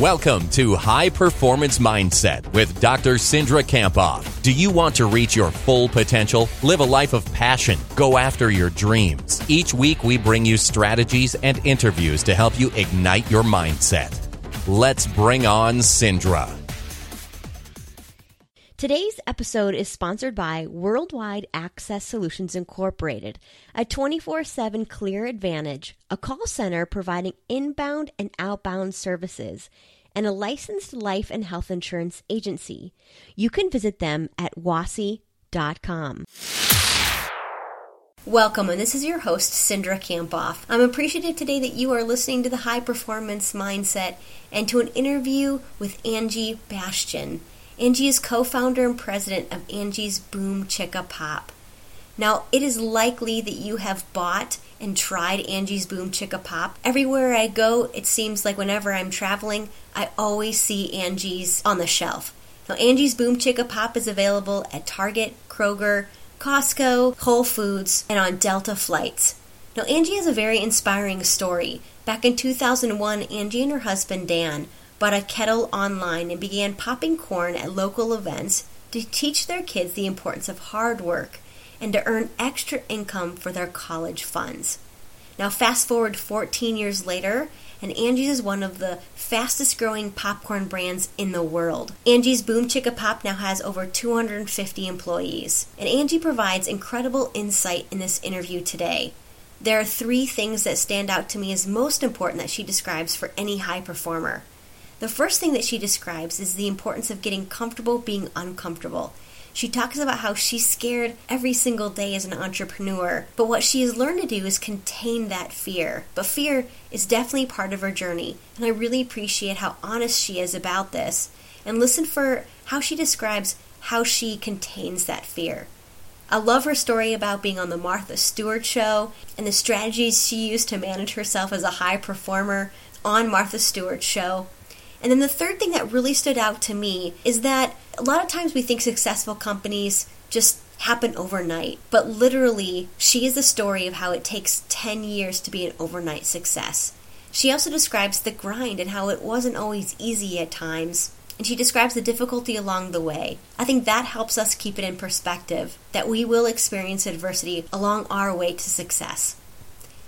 Welcome to High Performance Mindset with Dr. Cindra Kamphoff. Do you want to reach your full potential? Live a life of passion. Go after your dreams. Each week, we bring you strategies and interviews to help you ignite your mindset. Let's bring on Cindra. Today's episode is sponsored by Worldwide Access Solutions Incorporated, a 24 7 Clear Advantage, a call center providing inbound and outbound services, and a licensed life and health insurance agency. You can visit them at wasi.com. Welcome, and this is your host, Cindra Kamphoff. I'm appreciative today that you are listening to the High Performance Mindset and to an interview with Angie Bastian. Angie is co founder and president of Angie's Boom Chicka Pop. Now, it is likely that you have bought and tried Angie's Boom Chicka Pop. Everywhere I go, it seems like whenever I'm traveling, I always see Angie's on the shelf. Now, Angie's Boom Chicka Pop is available at Target, Kroger, Costco, Whole Foods, and on Delta flights. Now, Angie has a very inspiring story. Back in 2001, Angie and her husband Dan bought a kettle online and began popping corn at local events to teach their kids the importance of hard work and to earn extra income for their college funds. Now, fast forward 14 years later, and Angie's is one of the fastest growing popcorn brands in the world. Angie's Boom Chicka Pop now has over 250 employees, and Angie provides incredible insight in this interview today. There are three things that stand out to me as most important that she describes for any high performer. The first thing that she describes is the importance of getting comfortable being uncomfortable. She talks about how she's scared every single day as an entrepreneur, but what she has learned to do is contain that fear. But fear is definitely part of her journey, and I really appreciate how honest she is about this. And listen for how she describes how she contains that fear. I love her story about being on the Martha Stewart show and the strategies she used to manage herself as a high performer on Martha Stewart's show. And then the third thing that really stood out to me is that a lot of times we think successful companies just happen overnight, but literally, she is the story of how it takes 10 years to be an overnight success. She also describes the grind and how it wasn't always easy at times, and she describes the difficulty along the way. I think that helps us keep it in perspective that we will experience adversity along our way to success.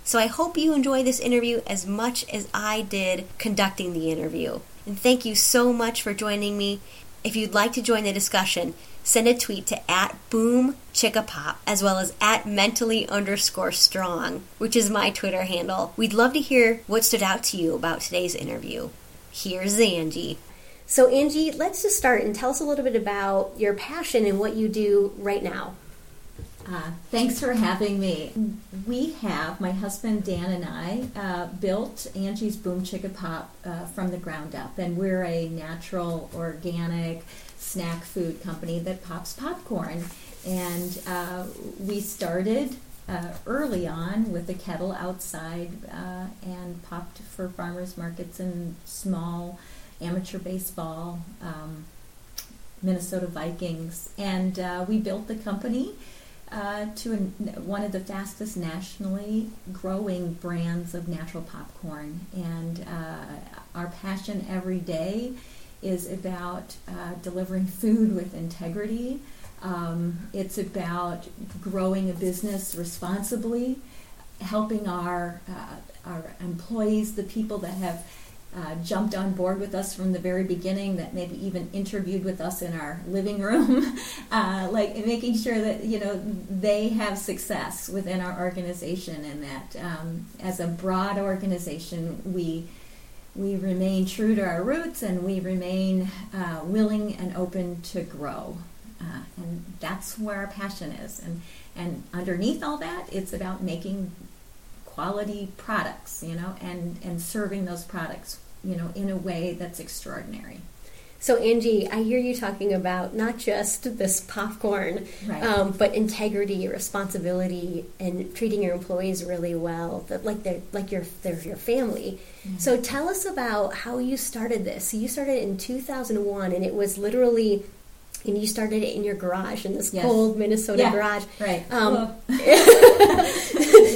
So I hope you enjoy this interview as much as I did conducting the interview. And thank you so much for joining me. If you'd like to join the discussion, send a tweet to at boom chicka pop as well as at mentally underscore strong, which is my Twitter handle. We'd love to hear what stood out to you about today's interview. Here's Angie. So, Angie, let's just start and tell us a little bit about your passion and what you do right now. Uh, thanks for having me. We have, my husband Dan and I, uh, built Angie's Boom Chicka Pop uh, from the ground up, and we're a natural, organic snack food company that pops popcorn. And uh, we started uh, early on with a kettle outside and popped for farmers markets and small amateur baseball, um, Minnesota Vikings. And we built the company uh, to an, one of the fastest nationally growing brands of natural popcorn. And uh, our passion every day is about uh, delivering food with integrity. Um, it's about growing a business responsibly, helping our uh, our employees, the people that have uh, jumped on board with us from the very beginning, that maybe even interviewed with us in our living room, uh, like making sure that you know they have success within our organization, and that um, as a broad organization, we we remain true to our roots, and we remain uh, willing and open to grow, uh, and that's where our passion is, and and underneath all that, it's about making quality products, you know, and, and serving those products, you know, in a way that's extraordinary. So, Angie, I hear you talking about not just this popcorn, right. um, but integrity, responsibility, and treating your employees really well, that like they're like your they're your family. Mm-hmm. So, tell us about how you started this. So, you started in 2001, and it was literally and you started it in your garage in this yes. cold Minnesota yeah, garage. Right. Um,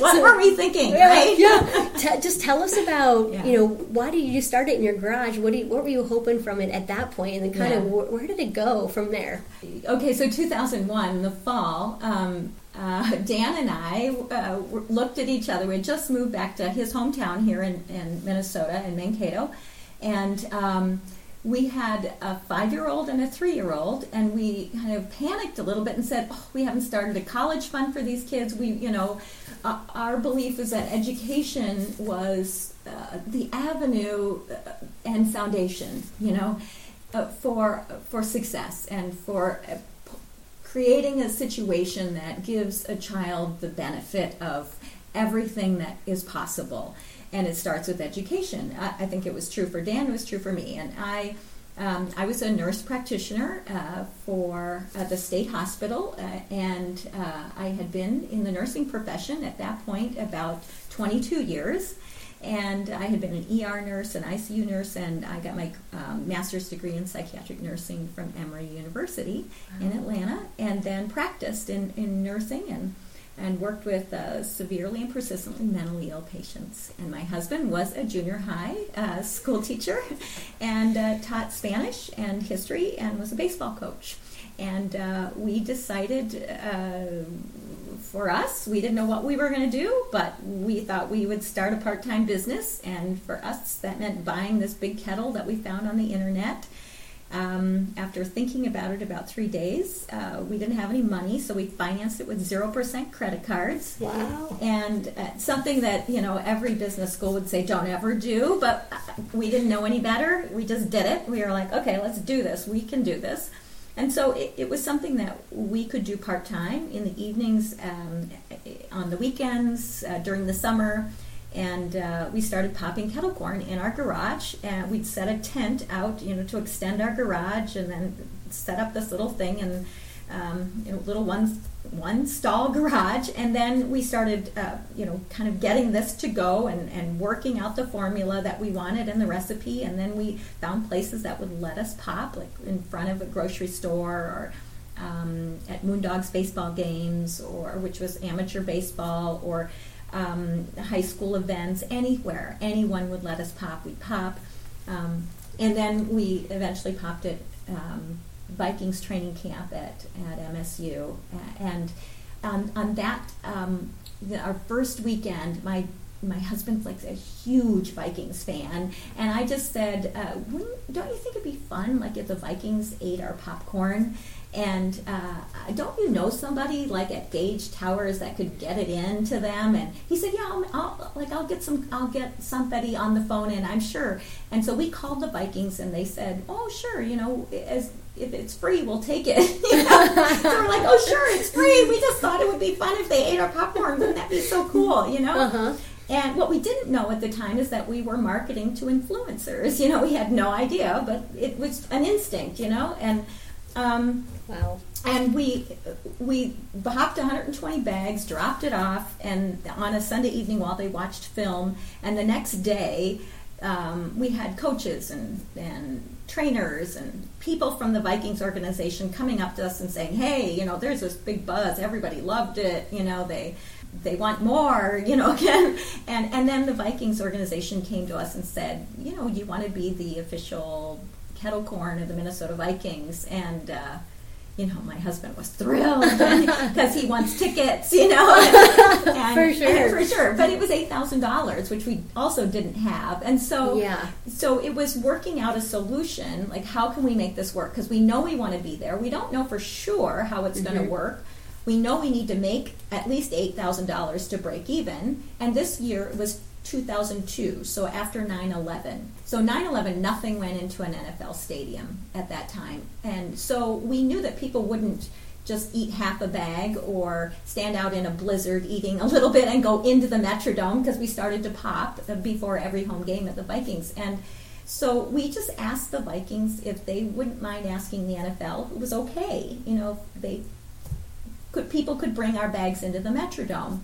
what So- were we thinking, Yeah, right? yeah. T- just tell us about Yeah. you know why did you start it in your garage? What do you, what were you hoping from it at that point, and then kind of wh- where did it go from there? Okay, so 2001, in the fall, um, uh, Dan and I uh, looked at each other. We had just moved back to his hometown here in, in Minnesota, in Mankato, and um, we had a five-year-old and a three-year-old, and we kind of panicked a little bit and said, "Oh, we haven't started a college fund for these kids. We, you know, uh, our belief was that education was uh, the avenue uh, and foundation, you know." uh, for for success and for uh, p- creating a situation that gives a child the benefit of everything that is possible. And it starts with education. I, I think it was true for Dan. It was true for me. And I. Um, I was a nurse practitioner uh, for uh, the state hospital, uh, and uh, I had been in the nursing profession at that point about 22 years and I had been an ER nurse, an ICU nurse, and I got my um, master's degree in psychiatric nursing from Emory University in Atlanta, and then practiced in, in nursing and and worked with uh, severely and persistently mentally ill patients. And my husband was a junior high uh, school teacher and uh, taught Spanish and history and was a baseball coach. And uh, we decided uh, for us, we didn't know what we were going to do, but we thought we would start a part time business. And for us, that meant buying this big kettle that we found on the internet. Um, after thinking about it about three days, uh, we didn't have any money, so we financed it with 0% credit cards. Wow. And uh, something that, you know, every business school would say don't ever do, but uh, we didn't know any better. We just did it. We were like, okay, let's do this. We can do this. And so it, it was something that we could do part time in the evenings, um, on the weekends, uh, during the summer. And uh, we started popping kettle corn in our garage. And we'd set a tent out, you know, to extend our garage, and then set up this little thing and um, you know, little one one stall garage. And then we started, uh, you know, kind of getting this to go and, and working out the formula that we wanted and the recipe. And then we found places that would let us pop, like in front of a grocery store or um, at Moondogs baseball games, or which was amateur baseball, or um, high school events, anywhere. Anyone would let us pop. we'd pop, um, and then we eventually popped at um, Vikings training camp at at MSU, and on that um, the, our first weekend, my my husband's like a huge Vikings fan, and I just said, uh, "Don't you think it'd be fun, like if the Vikings ate our popcorn?" And uh, don't you know somebody like at Gage Towers that could get it in to them? And he said, "Yeah, I'll, I'll like I'll get some, I'll get somebody on the phone, and I'm sure." And so we called the Vikings, and they said, "Oh, sure, you know, as if it's free, we'll take it." You know? so we're like, "Oh, sure, it's free. We just thought it would be fun if they ate our popcorn. Wouldn't that be so cool?" You know. Uh-huh. And what we didn't know at the time is that we were marketing to influencers. You know, we had no idea, but it was an instinct. You know, and um, Wow. and we we hopped 120 bags, dropped it off, and on a Sunday evening while they watched film, and the next day um, we had coaches and and trainers and people from the Vikings organization coming up to us and saying, "Hey, you know, there's this big buzz. Everybody loved it. You know, they." They want more, you know, again, and and then the Vikings organization came to us and said, you know, you want to be the official kettle corn of the Minnesota Vikings, and uh, you know, my husband was thrilled because he wants tickets, you know. And, For sure. for sure. But it was eight thousand dollars, which we also didn't have, and so Yeah. so it was working out a solution. Like, how can we make this work? Because we know we want to be there. We don't know for sure how it's going to work. We know we need to make at least eight thousand dollars to break even, and this year it was 2002, so after 9/11. So 9/11, nothing went into an NFL stadium at that time, and so we knew that people wouldn't just eat half a bag or stand out in a blizzard eating a little bit and go into the Metrodome because we started to pop before every home game at the Vikings and. So we just asked the Vikings if they wouldn't mind asking the NFL it was okay, you know, they could people could bring our bags into the Metrodome.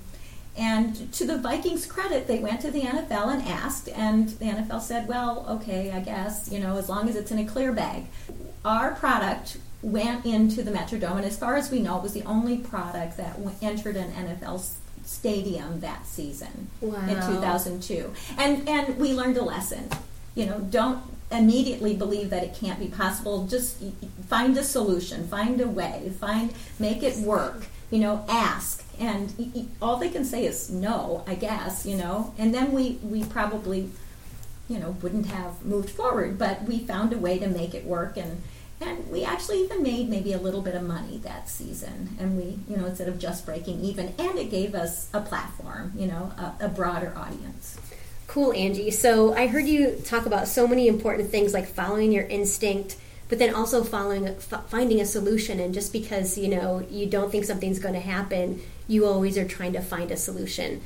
And to the Vikings' credit, they went to the NFL and asked, and the NFL said, "Well, okay, I guess you know, as long as it's in a clear bag." Our product went into the Metrodome, and as far as we know, it was the only product that entered an NFL stadium that season wow. in 2002. And and we learned a lesson. You know, don't immediately believe that it can't be possible. Just find a solution, find a way, find make it work. You know, ask. And all they can say is no, I guess, you know. And then we we probably you know wouldn't have moved forward, but we found a way to make it work. And and we actually even made maybe a little bit of money that season. And we you know instead of just breaking even and it gave us a platform you know a, a broader audience. Cool angie. So i heard you talk about so many important things like following your instinct but then also following finding a solution. And just because you know you don't think something's going to happen you always are trying to find a solution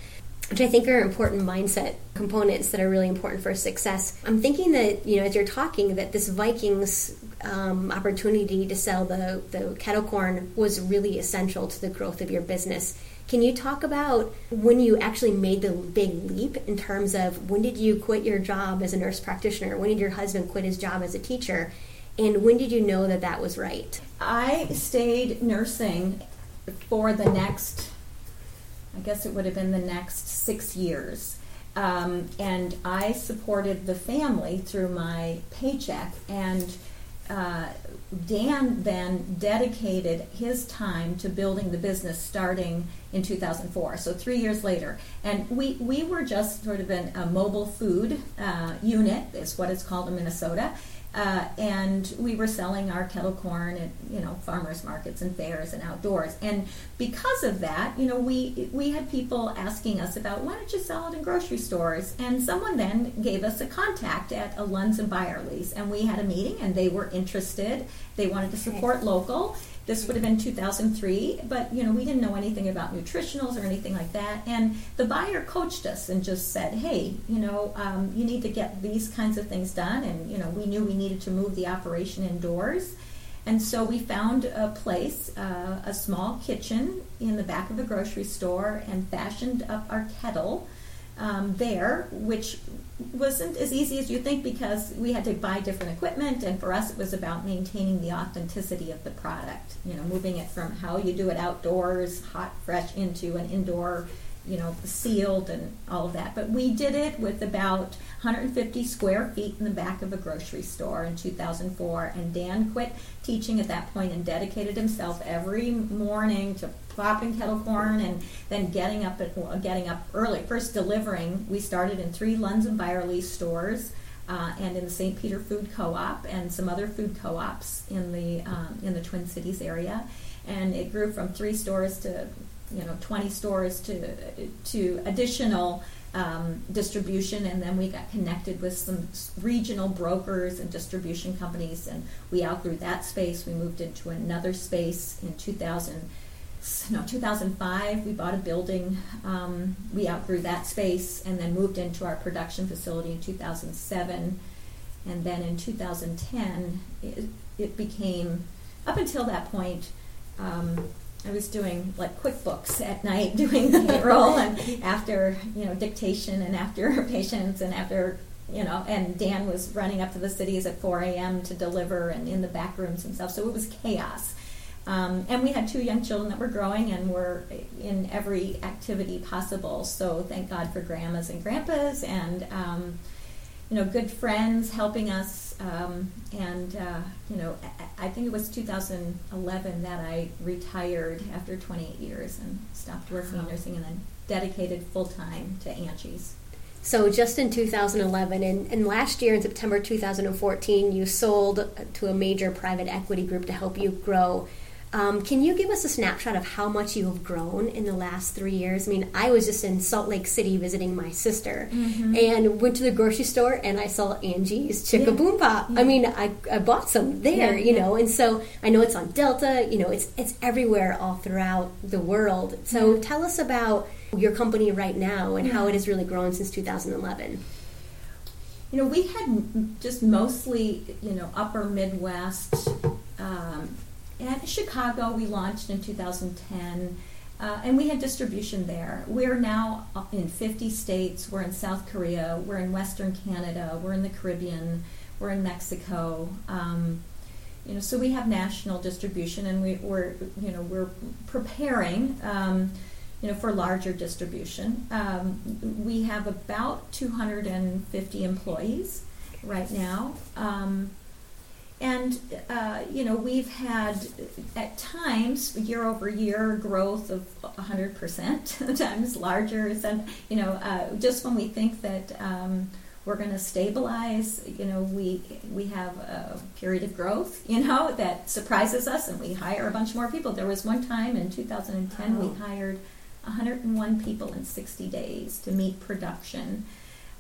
which I think are important mindset components that are really important for success. I'm thinking that, you know, as you're talking, that this Vikings um, opportunity to sell the, the kettle corn was really essential to the growth of your business. Can you talk about when you actually made the big leap in terms of when did you quit your job as a nurse practitioner? When did your husband quit his job as a teacher? And when did you know that that was right? I stayed nursing for the next I guess it would have been the next six years. Um, and I supported the family through my paycheck. And uh, Dan then dedicated his time to building the business starting in 2004, so three years later. And we, we were just sort of an, a mobile food uh, unit, is what it's called in Minnesota. Uh, and we were selling our kettle corn at you know farmers markets and fairs and outdoors. And because of that you know we we had people asking us about why don't you sell it in grocery stores? And someone then gave us a contact at a Lunds and Byerly's and we had a meeting and they were interested. They wanted to support local this would have been 2003, but you know we didn't know anything about nutritionals or anything like that. And the buyer coached us and just said, "Hey, you know, um, you need to get these kinds of things done." And you know, we knew we needed to move the operation indoors. And so we found a place, uh, a small kitchen in the back of a grocery store, and fashioned up our kettle um, there, which wasn't as easy as you think because we had to buy different equipment, and for us it was about maintaining the authenticity of the product. You know, moving it from how you do it outdoors, hot, fresh, into an indoor, you know, sealed and all of that. But we did it with about 150 square feet in the back of a grocery store in 2004, and Dan quit teaching at that point and dedicated himself every morning to popping kettle corn and then getting up at well, getting up early. First delivering, we started in three Lunds and Byerly stores. Uh, and in the St. Peter Food Co-op and some other food co-ops in the um, in the Twin Cities area, and it grew from three stores to you know 20 stores to to additional um, distribution, and then we got connected with some regional brokers and distribution companies, and we outgrew that space. We moved into another space in 2000 no, 2005, we bought a building. Um, we outgrew that space and then moved into our production facility in 2007. And then in 2010, it, it became, up until that point, um, I was doing like QuickBooks at night, doing the payroll, and after you know dictation, and after patients, and after you know, and Dan was running up to the cities at 4 a.m. to deliver, and in the back rooms and stuff. So it was chaos. Um, and we had two young children that were growing and were in every activity possible. So thank God for grandmas and grandpas and, um, you know, good friends helping us. Um, and, uh, you know, I, I think it was 2011 that I retired after 28 years and stopped working in nursing and then dedicated full time to Angie's. So just in 2011 and, and last year in September 2014, you sold to a major private equity group to help you grow um, can you give us a snapshot of how much you have grown in the last three years? I mean, I was just in Salt Lake City visiting my sister mm-hmm. and went to the grocery store and I saw Angie's Chicka. Boom Pop. Yeah. I mean, I, I bought some there, yeah, you know, and so I know it's on Delta, you know, it's, it's everywhere all throughout the world. So tell us about your company right now and how it has really grown since 2011 you know we had just mostly you know upper midwest um, and Chicago, we launched in 2010, uh, and we had distribution there. We're now in 50 states. We're in South Korea. We're in Western Canada. We're in the Caribbean. We're in Mexico. Um, you know, so we have national distribution, and we, are you know we're preparing. Um, you know, for larger distribution, um, we have about 250 employees right now. And, uh, you know, we've had at times year over year growth of 100%, times larger. Some, you know, uh, just when we think that um, we're going to stabilize, you know, we, we have a period of growth, you know, that surprises us and we hire a bunch more people. There was one time in 2010 we hired 101 people in 60 days to meet production.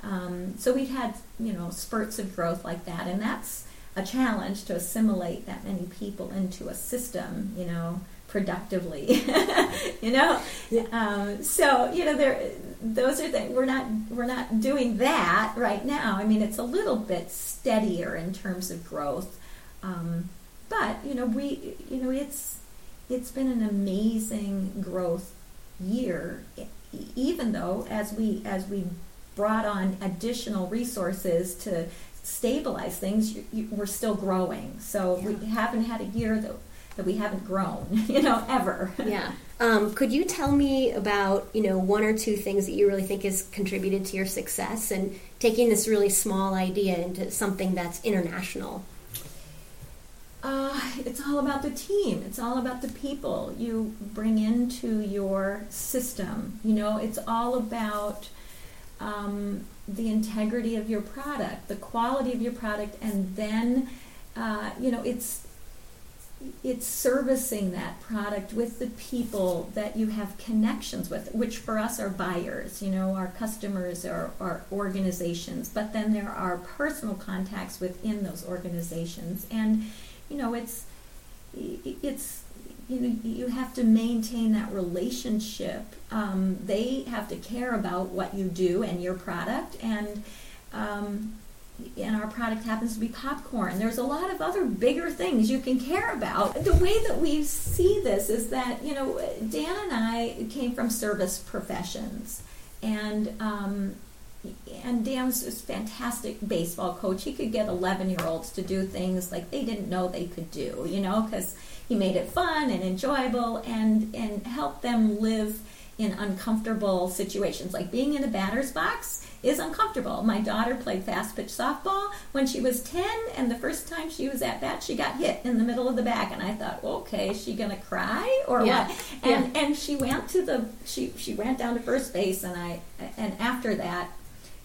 Um, so we had, you know, spurts of growth like that, and that's a challenge to assimilate that many people into a system, you know, productively, you know. Yeah. Um, so you know, there, those are things we're not we're not doing that right now. I mean, it's a little bit steadier in terms of growth, um, but you know, we you know, it's it's been an amazing growth year, even though as we as we brought on additional resources to stabilize things, you, you, we're still growing. So yeah. we haven't had a year that that we haven't grown, you know, ever. Yeah. Um, could you tell me about, you know, one or two things that you really think has contributed to your success and taking this really small idea into something that's international? Uh, it's all about the team. It's all about the people you bring into your system. You know, it's all about um, the integrity of your product, the quality of your product, and then uh, you know it's it's servicing that product with the people that you have connections with, which for us are buyers, you know, our customers are, are organizations, but then there are personal contacts within those organizations. And, you know, it's it's you know you have to maintain that relationship. Um, they have to care about what you do and your product, and um, and our product happens to be popcorn. There's a lot of other bigger things you can care about. The way that we see this is that you know Dan and I came from service professions, and um, and Dan was a fantastic baseball coach. He could get 11 year olds to do things like they didn't know they could do, you know, because he made it fun and enjoyable and, and help them live in uncomfortable situations. Like being in a batter's box is uncomfortable. My daughter played fast pitch softball when she was 10, and the first time she was at bat, she got hit in the middle of the back. And I thought, okay, is she going to cry or yeah. what? And, yeah. and she went to the, she, she went down to first base, and I, and after that,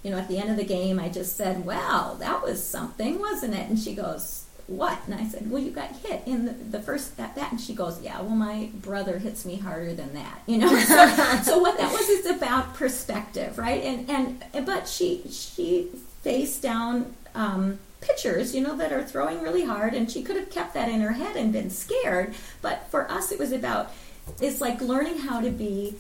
you know, at the end of the game, I just said, "Well, that was something, wasn't it?" And she goes, "What?" And I said, "Well, you got hit in the, the first at that." And she goes, "Yeah, well, my brother hits me harder than that." You know, so, so what that was is about perspective, right? And and but she she faced down. Um, pitchers, you know, that are throwing really hard, and she could have kept that in her head and been scared. But for us, it was about it's like learning how to be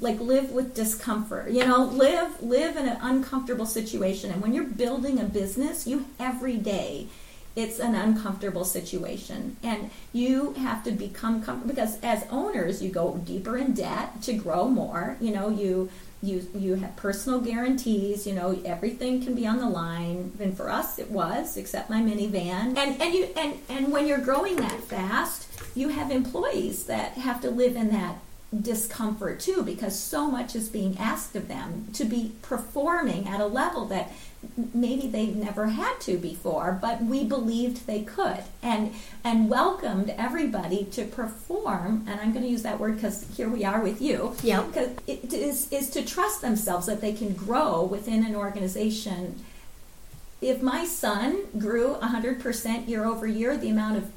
like live with discomfort you know live live in an uncomfortable situation and when you're building a business you every day it's an uncomfortable situation. And you have to become comfortable because as owners you go deeper in debt to grow more. You know you you you have personal guarantees you know everything can be on the line. And for us it was except my minivan. And and you and and when you're growing that fast you have employees that have to live in that discomfort too because so much is being asked of them to be performing at a level that maybe they've never had to before but we believed they could. And and welcomed everybody to perform and i'm going to use that word because here we are with you. Yeah. Because it is is to trust themselves that they can grow within an organization. If my son grew 100% year over year the amount of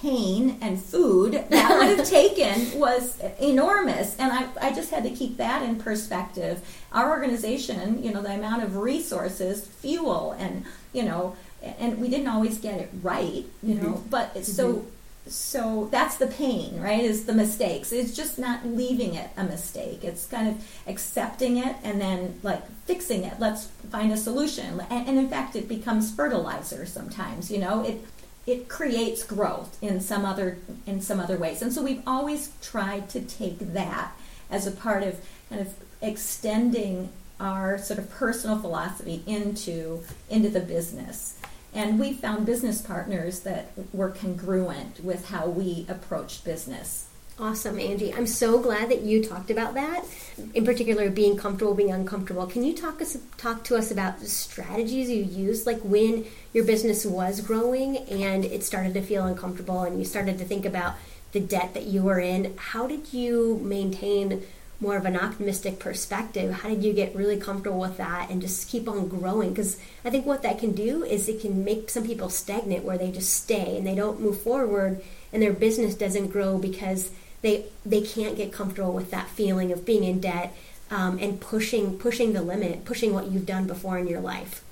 pain and food that would have taken was enormous. And I, I just had to keep that in perspective. Our organization, you know, the amount of resources, fuel, and, you know, and we didn't always get it right, you know, mm-hmm. but mm-hmm. so so that's the pain, right? Is the mistakes. It's just not leaving it a mistake. It's kind of accepting it and then like fixing it. Let's find a solution. And, and in fact, it becomes fertilizer sometimes. You know, it it creates growth in some other in some other ways. And so we've always tried to take that as a part of kind of extending our sort of personal philosophy into into the business. And we found business partners that were congruent with how we approached business. Awesome, Angie. I'm so glad that you talked about that. In particular, being comfortable, being uncomfortable. Can you talk us talk to us about the strategies you used, like when your business was growing and it started to feel uncomfortable, and you started to think about the debt that you were in? How did you maintain more of an optimistic perspective? How did you get really comfortable with that and just keep on growing? Because I think what that can do is it can make some people stagnant where they just stay and they don't move forward and their business doesn't grow because they they can't get comfortable with that feeling of being in debt um, and pushing pushing the limit, pushing what you've done before in your life.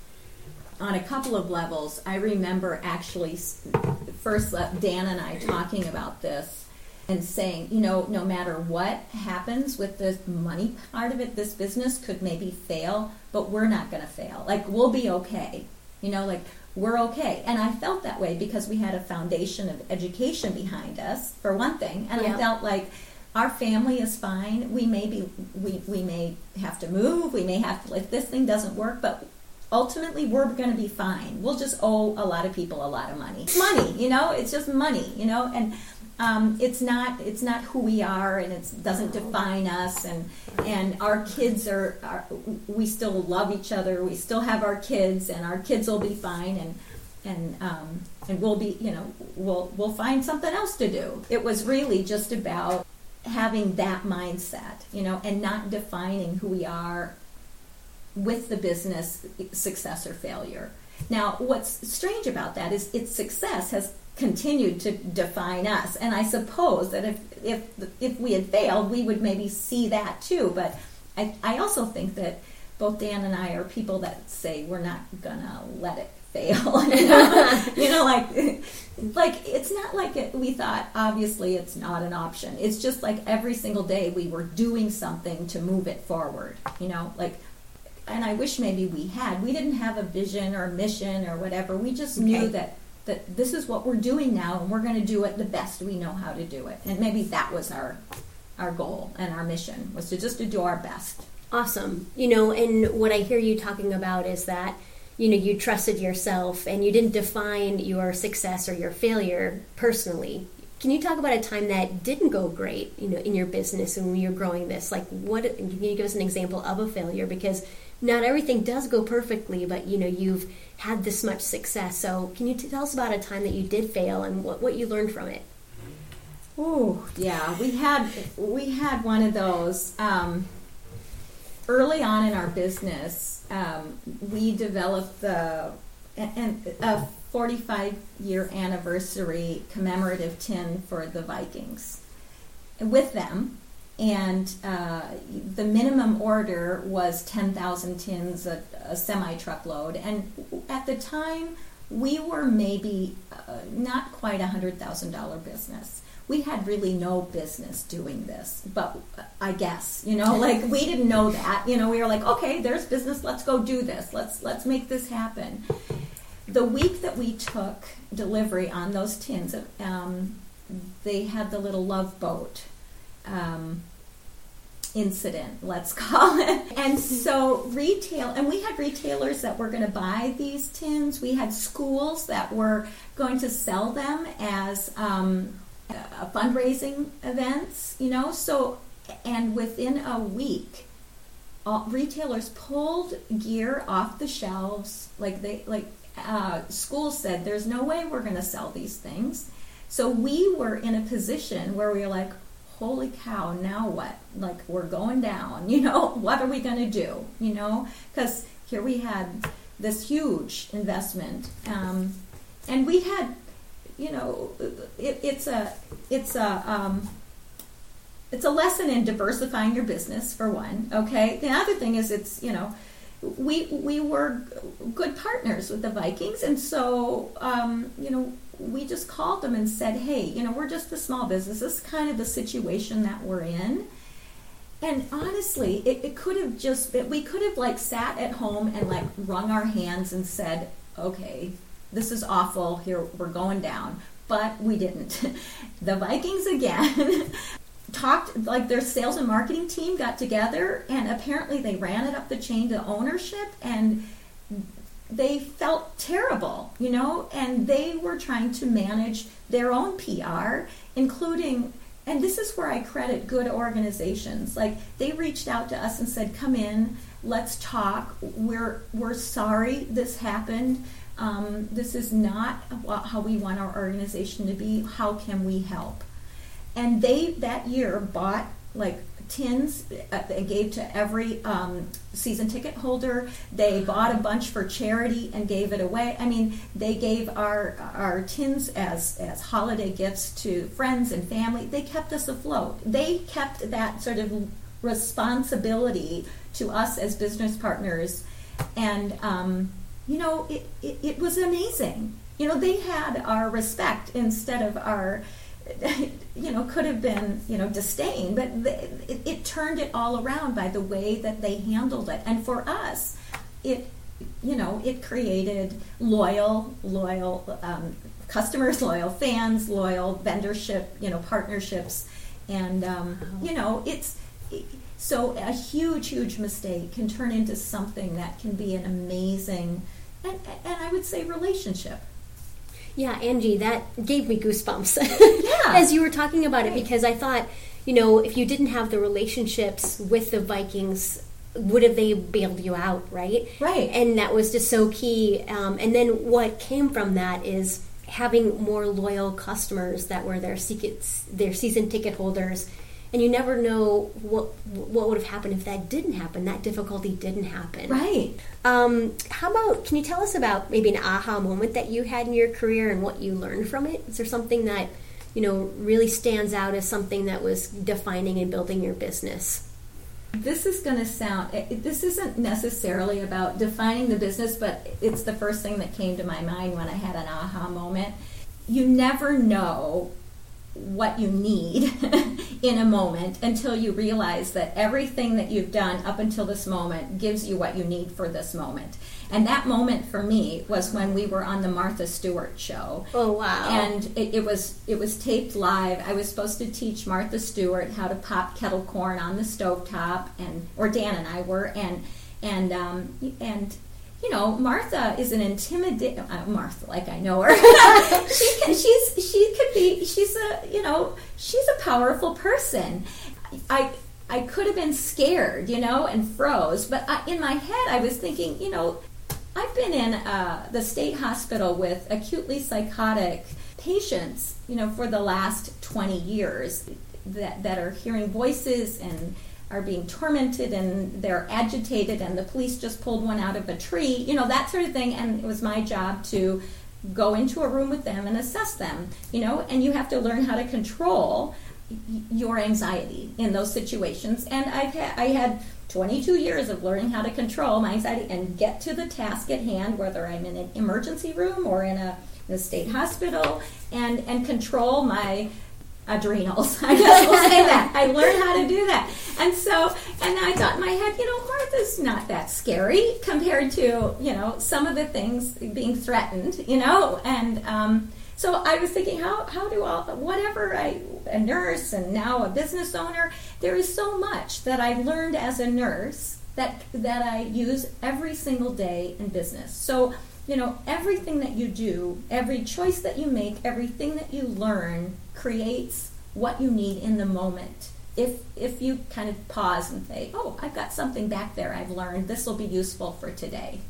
On a couple of levels, I remember actually first Dan and I talking about this and saying, you know, no matter what happens with the money part of it, this business could maybe fail, but we're not going to fail. Like we'll be okay. You know, like we're okay. And I felt that way because we had a foundation of education behind us, for one thing. And I felt like our family is fine. We may be, we, we may have to move. We may have to, like, this thing doesn't work, but ultimately we're going to be fine. We'll just owe a lot of people a lot of money. Money, you know, it's just money, you know, and um, it's not it's not who we are and it doesn't define us and and our kids are, are we still love each other. We still have our kids and our kids will be fine and and um, and we'll be you know we'll we'll find something else to do. It was really just about having that mindset you know and not defining who we are with the business success or failure now what's strange about that is its success has continued to define us. And I suppose that if if if we had failed, we would maybe see that too. But I I also think that both Dan and I are people that say we're not gonna let it fail. you, know? you know, like like it's not like it, we thought. Obviously, it's not an option. It's just like every single day we were doing something to move it forward. You know, like. And I wish maybe we had. We didn't have a vision or a mission or whatever. We just okay. knew that that this is what we're doing now and we're going to do it the best we know how to do it and maybe that was our our goal and our mission was to just to do our best awesome you know and what i hear you talking about is that you know you trusted yourself and you didn't define your success or your failure personally can you talk about a time that didn't go great you know in your business and when you're growing this like what can you give us an example of a failure because not everything does go perfectly but you know you've had this much success. So, can you t- tell us about a time that you did fail and what, what you learned from it? Oh, yeah, we had we had one of those um, early on in our business. Um, we developed the and a 45 year anniversary commemorative tin for the Vikings with them and uh, the minimum order was 10,000 tins, a, a semi truckload. And at the time, we were maybe uh, not quite a $100,000 business. We had really no business doing this, but I guess, you know, like we didn't know that. You know, we were like, okay, there's business, let's go do this. Let's let's make this happen. The week that we took delivery on those tins, um, they had the little love boat um, incident, let's call it. And so retail, and we had retailers that were going to buy these tins. We had schools that were going to sell them as um, uh, fundraising events, you know. So, and within a week, all, retailers pulled gear off the shelves. Like they, like uh, schools said, there's no way we're going to sell these things. So we were in a position where we were like, holy cow, now what? Like, we're going down, you know, what are we going to do, you know? Because here we had this huge investment. Um, and we had, you know, it, it's a, it's a, um, it's a lesson in diversifying your business for one. Okay. The other thing is, it's you know, we we were good partners with the Vikings, and so um, you know we just called them and said, hey, you know, we're just a small business. This is kind of the situation that we're in. And honestly, it, it could have just been, we could have like sat at home and like wrung our hands and said, okay, this is awful. Here, we're going down. But we didn't. the Vikings again talked, like their sales and marketing team got together and apparently they ran it up the chain to ownership and they felt terrible, you know, and they were trying to manage their own PR, including and this is where I credit good organizations. Like they reached out to us and said, "Come in, let's talk. We're we're sorry this happened. Um, this is not how we want our organization to be. How can we help?" And they that year bought like tins uh, they gave to every um, season ticket holder. They bought a bunch for charity and gave it away. I mean, they gave our our tins as as holiday gifts to friends and family. They kept us afloat. They kept that sort of responsibility to us as business partners, and um, you know, it, it, it was amazing. You know, they had our respect instead of our you know, could have been, you know, disdain, but it, it, turned it all around by the way that they handled it. And for us, it, you know, it created loyal, loyal um, customers, loyal fans, loyal vendorship, you know, partnerships, and um, you know, it's. So a huge, huge mistake can turn into something that can be an amazing, and, and I would say relationship. Yeah, Angie, that gave me goosebumps yeah. as you were talking about it because I thought, you know, if you didn't have the relationships with the Vikings, would have they bailed you out, right? Right. And that was just so key. Um, and then what came from that is having more loyal customers that were their tickets, their season ticket holders and you never know what what would have happened if that didn't happen. That difficulty didn't happen. Right. Um, how about? Can you tell us about maybe an aha moment that you had in your career and what you learned from it? Is there something that you know really stands out as something that was defining and building your business? This is going to sound. This isn't necessarily about defining the business, but it's the first thing that came to my mind when I had an aha moment. You never know what you need in a moment until you realize that everything that you've done up until this moment gives you what you need for this moment. And that moment for me was when we were on the Martha Stewart show. Oh wow. And it, it was it was taped live. I was supposed to teach Martha Stewart how to pop kettle corn on the stovetop and or Dan and I were and and um, and you know, Martha is an intimidating uh, Martha, like I know her. she can, she's she could be she's a you know she's a powerful person. I I could have been scared, you know, and froze. But I, in my head, I was thinking, you know, I've been in uh, the state hospital with acutely psychotic patients, you know, for the last twenty years that that are hearing voices and are being tormented and they're agitated and the police just pulled one out of a tree, you know, that sort of thing. And it was my job to go into a room with them and assess them, you know, and you have to learn how to control your anxiety in those situations. And I've had, I had 22 years of learning how to control my anxiety and get to the task at hand, whether I'm in an emergency room or in a, in a state hospital, and, and control my adrenals. I guess we'll say that. I learned how to do that. And so, and I thought in my head, you know, Martha's not that scary compared to, you know, some of the things being threatened, you know, and, um, so I was thinking, how, how do all, whatever I, a nurse and now a business owner, there is so much that I've learned as a nurse that, that I use every single day in business. So, you know, everything that you do, every choice that you make, everything that you learn creates what you need in the moment. If if you kind of pause and say, "Oh, I've got something back there I've learned. This will be useful for today."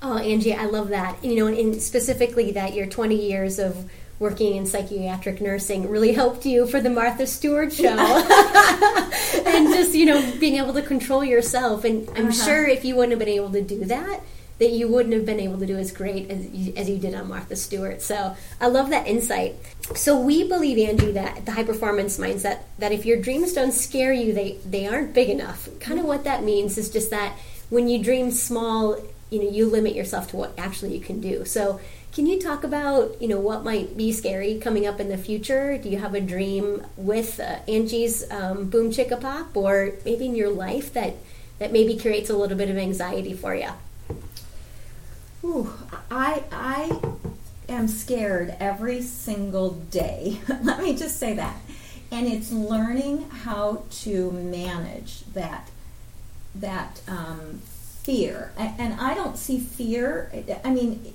Oh, Angie, I love that. You know, and specifically that your 20 years of working in psychiatric nursing really helped you for the Martha Stewart show. and just, you know, being able to control yourself. And I'm uh-huh. sure if you wouldn't have been able to do that, that you wouldn't have been able to do as great as you, as you did on Martha Stewart. So I love that insight. So we believe, Angie, that the high performance mindset that if your dreams don't scare you, they they aren't big enough. Kind of what that means is just that when you dream small, you know, you limit yourself to what actually you can do. So can you talk about you know what might be scary coming up in the future? Do you have a dream with uh, Angie's um, Boom Chicka Pop, or maybe in your life that that maybe creates a little bit of anxiety for you? Ooh, I I am scared every single day. Let me just say that. And it's learning how to manage that that um, fear, and I don't see fear. I mean,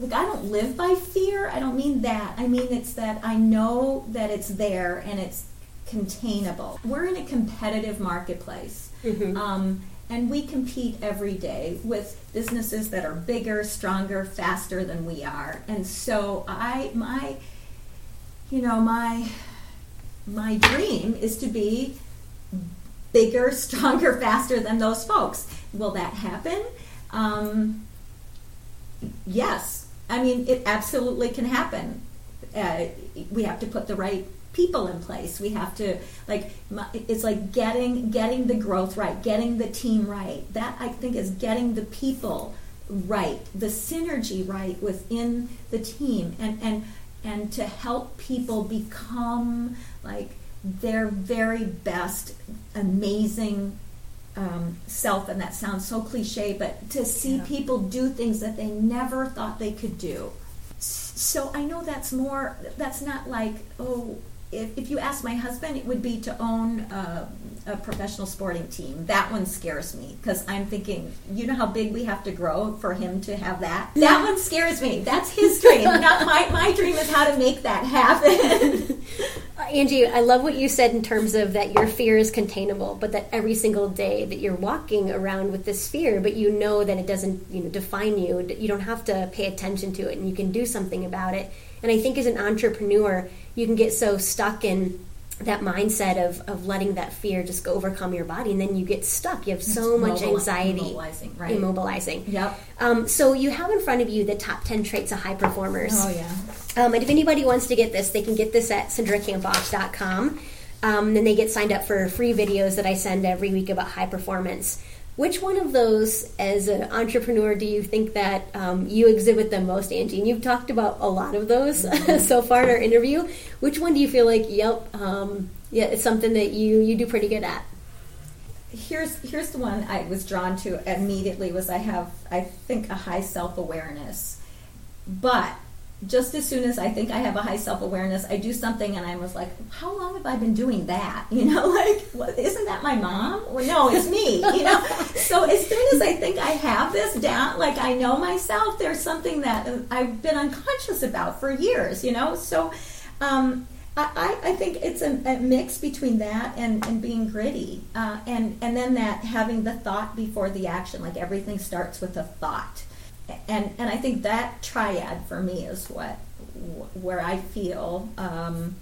look, I don't live by fear. I don't mean that. I mean it's that I know that it's there and it's containable. We're in a competitive marketplace. Mm-hmm. Um, and we compete every day with businesses that are bigger, stronger, faster than we are. And so I my you know, my my dream is to be bigger, stronger, faster than those folks. Will that happen? Um, yes. I mean, it absolutely can happen. Uh, we have to put the right people in place. We have to like it's like getting getting the growth right, getting the team right. That I think is getting the people right, the synergy right within the team, and and and to help people become like their very best, amazing um, self. And that sounds so cliche, but to see yeah. people do things that they never thought they could do. So I know that's more. That's not like oh if, if you ask my husband, it would be to own a, a professional sporting team. That one scares me because I'm thinking, you know how big we have to grow for him to have that? That one scares me. That's his dream. Not my, my dream is how to make that happen. uh, Angie, I love what you said in terms of that your fear is containable, but that every single day that you're walking around with this fear, but you know that it doesn't you know, define you. You don't have to pay attention to it and you can do something about it. And I think as an entrepreneur, you can get so stuck in that mindset of, of letting that fear just go overcome your body and then you get stuck. You have so it's much anxiety immobilizing right. immobilizing. Yep. Um, so you have in front of you the top 10 traits of high performers. Oh yeah. Um, and if anybody wants to get this they can get this at cindrakamphoff.com um, then they get signed up for free videos that i send every week about high performance which one of those, as an entrepreneur, do you think that um, you exhibit the most, Angie? And you've talked about a lot of those so far in our interview. Which one do you feel like, yep, um, yeah, it's something that you you do pretty good at? Here's here's the one I was drawn to immediately. Was I have I think a high self awareness, but just as soon as I think I have a high self awareness, I do something and I was like, how long have I been doing that? You know, like, what, isn't that my mom? Well, no, it's me, you know? so as soon as I think I have this down, like I know myself, there's something that I've been unconscious about for years, you know? So, um, I, I think it's a, a, mix between that and, and being gritty, uh, and and then that having the thought before the action. Like everything starts with a thought, and and I think that triad for me is what where I feel um,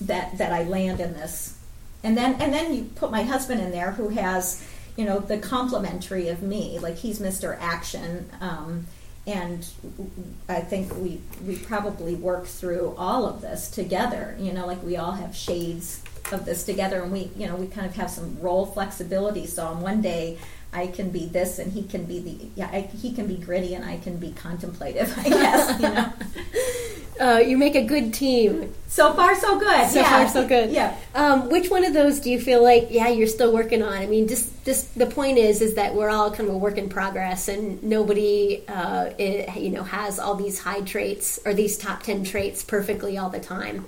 that that I land in this, and then and then you put my husband in there who has you know the complementary of me, like he's Mister Action. Um, and I think we we probably work through all of this together. You know, like we all have shades of this together, and we you know we kind of have some role flexibility. So on one day I can be this and he can be the yeah I, he can be gritty and I can be contemplative I guess you know. Uh, you make a good team. So far so good so yeah. far so good. Yeah. Um, which one of those do you feel like yeah you're still working on? I mean just just the point is is that we're all kind of a work in progress and nobody uh, it, you know has all these high traits or these top 10 traits perfectly all the time.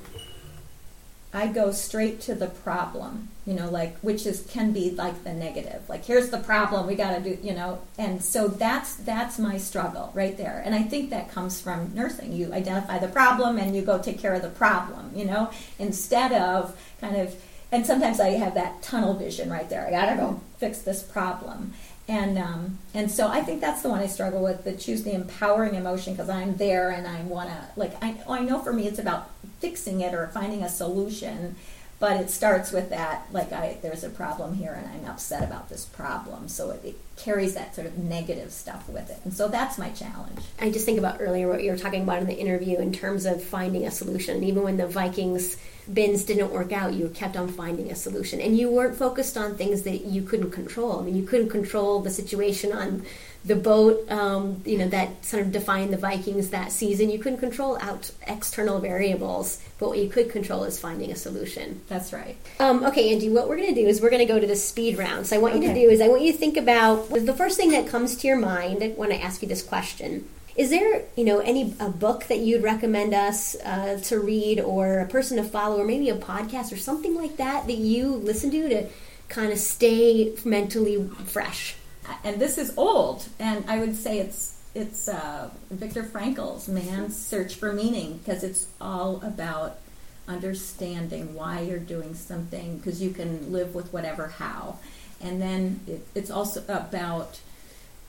I go straight to the problem, you know, like which is can be like the negative. Like here's the problem, we got to do, you know. And so that's that's my struggle right there. And I think that comes from nursing. You identify the problem and you go take care of the problem, you know, instead of kind of and sometimes I have that tunnel vision right there. I got to go fix this problem and um, and so I think that's the one I struggle with. The choose the empowering emotion because I'm there and I want to like I I know for me it's about fixing it or finding a solution, but it starts with that like I there's a problem here and I'm upset about this problem. So it, it carries that sort of negative stuff with it, and so that's my challenge. I just think about earlier what you were talking about in the interview in terms of finding a solution. Even when the Vikings bins didn't work out, you kept on finding a solution. And you weren't focused on things that you couldn't control. I mean, you couldn't control the situation on the boat, um, you know, that sort of defined the Vikings that season. You couldn't control out external variables, but what you could control is finding a solution. That's right. Um, okay, Angie, what we're going to do is we're going to go to the speed round. So I want okay. you to do is I want you to think about the first thing that comes to your mind when I ask you this question. Is there, you know, any a book that you'd recommend us uh, to read, or a person to follow, or maybe a podcast or something like that that you listen to to kind of stay mentally fresh? And this is old, and I would say it's it's uh, Viktor Frankl's Man's Search for Meaning because it's all about understanding why you're doing something because you can live with whatever how, and then it, it's also about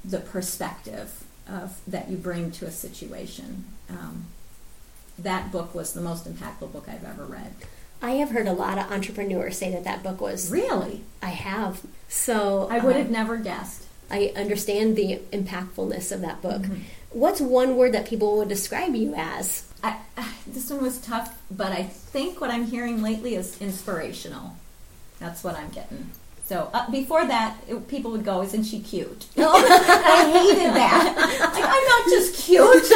the perspective of, that you bring to a situation. Um, that book was the most impactful book I've ever read. I have heard a lot of entrepreneurs say that that book was. Really? I have. So I would uh, have never guessed. I understand the impactfulness of that book. Mm-hmm. What's one word that people would describe you as? I, this one was tough, but I think what I'm hearing lately is inspirational. That's what I'm getting. So uh, before that, it, people would go, "Isn't she cute?" I hated that. Like I'm not just cute.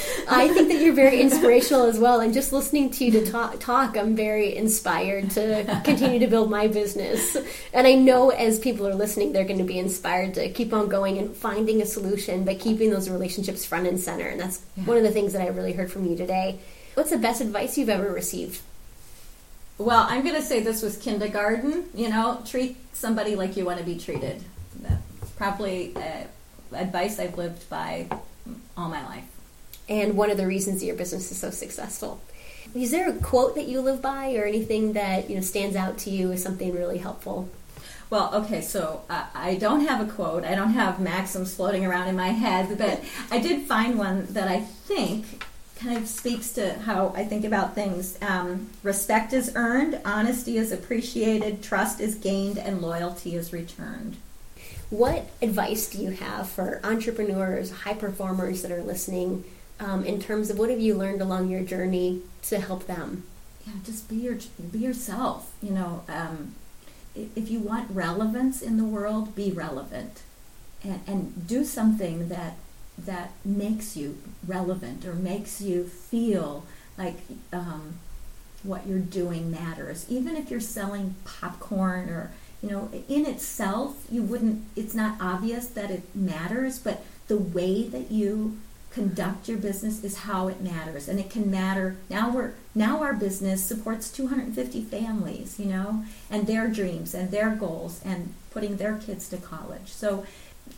I think that you're very inspirational as well. And just listening to you to talk, talk, I'm very inspired to continue to build my business. And I know as people are listening, they're going to be inspired to keep on going and finding a solution, but keeping those relationships front and center. And that's Yeah. one of the things that I really heard from you today. What's the best advice you've ever received? Well, I'm going to say this was kindergarten. You know, treat somebody like you want to be treated. That's probably uh, advice I've lived by all my life. And one of the reasons that your business is so successful. Is there a quote that you live by or anything that you know stands out to you as something really helpful? Well, okay, so uh, I don't have a quote. I don't have maxims floating around in my head, but I did find one that I think kind of speaks to how I think about things. Um, respect is earned, honesty is appreciated, trust is gained, and loyalty is returned. What advice do you have for entrepreneurs, high performers that are listening um, in terms of what have you learned along your journey to help them? Yeah, just be your be yourself. You know, um, if you want relevance in the world, be relevant, and, and do something that that makes you relevant or makes you feel like um, what you're doing matters. Even if you're selling popcorn or you know, in itself, you wouldn't. It's not obvious that it matters, but the way that you conduct your business is how it matters and it can matter now we're now our business supports 250 families you know and their dreams and their goals and putting their kids to college so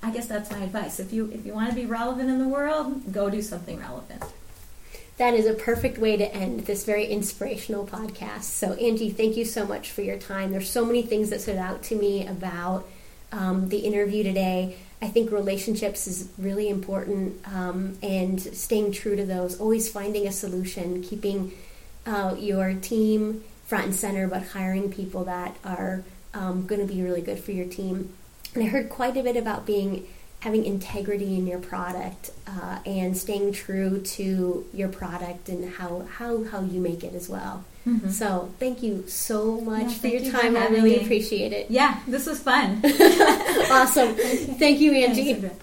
i guess that's my advice if you if you want to be relevant in the world go do something relevant That is a perfect way to end this very inspirational podcast. So, Angie, thank you so much for your time. There's so many things that stood out to me about um, the interview today. I think relationships is really important um, and staying true to those, always finding a solution, keeping uh, your team front and center, but hiring people that are um, going to be really good for your team. And I heard quite a bit about being having integrity in your product uh, and staying true to your product and how how, how you make it as well. Mm-hmm. So thank you so much Yeah, for your you for time. I really me. appreciate it. yeah this was fun Awesome. Thank you, Angie. Thanks,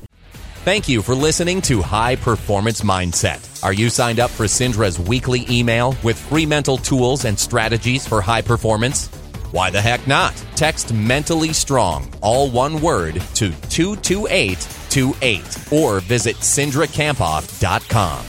Thank you for listening to High Performance Mindset. Are you signed up for Cindra's weekly email with free mental tools and strategies for high performance? Why the heck not? Text mentally strong, all one word, to 22828 or visit cindrakamphoff.com.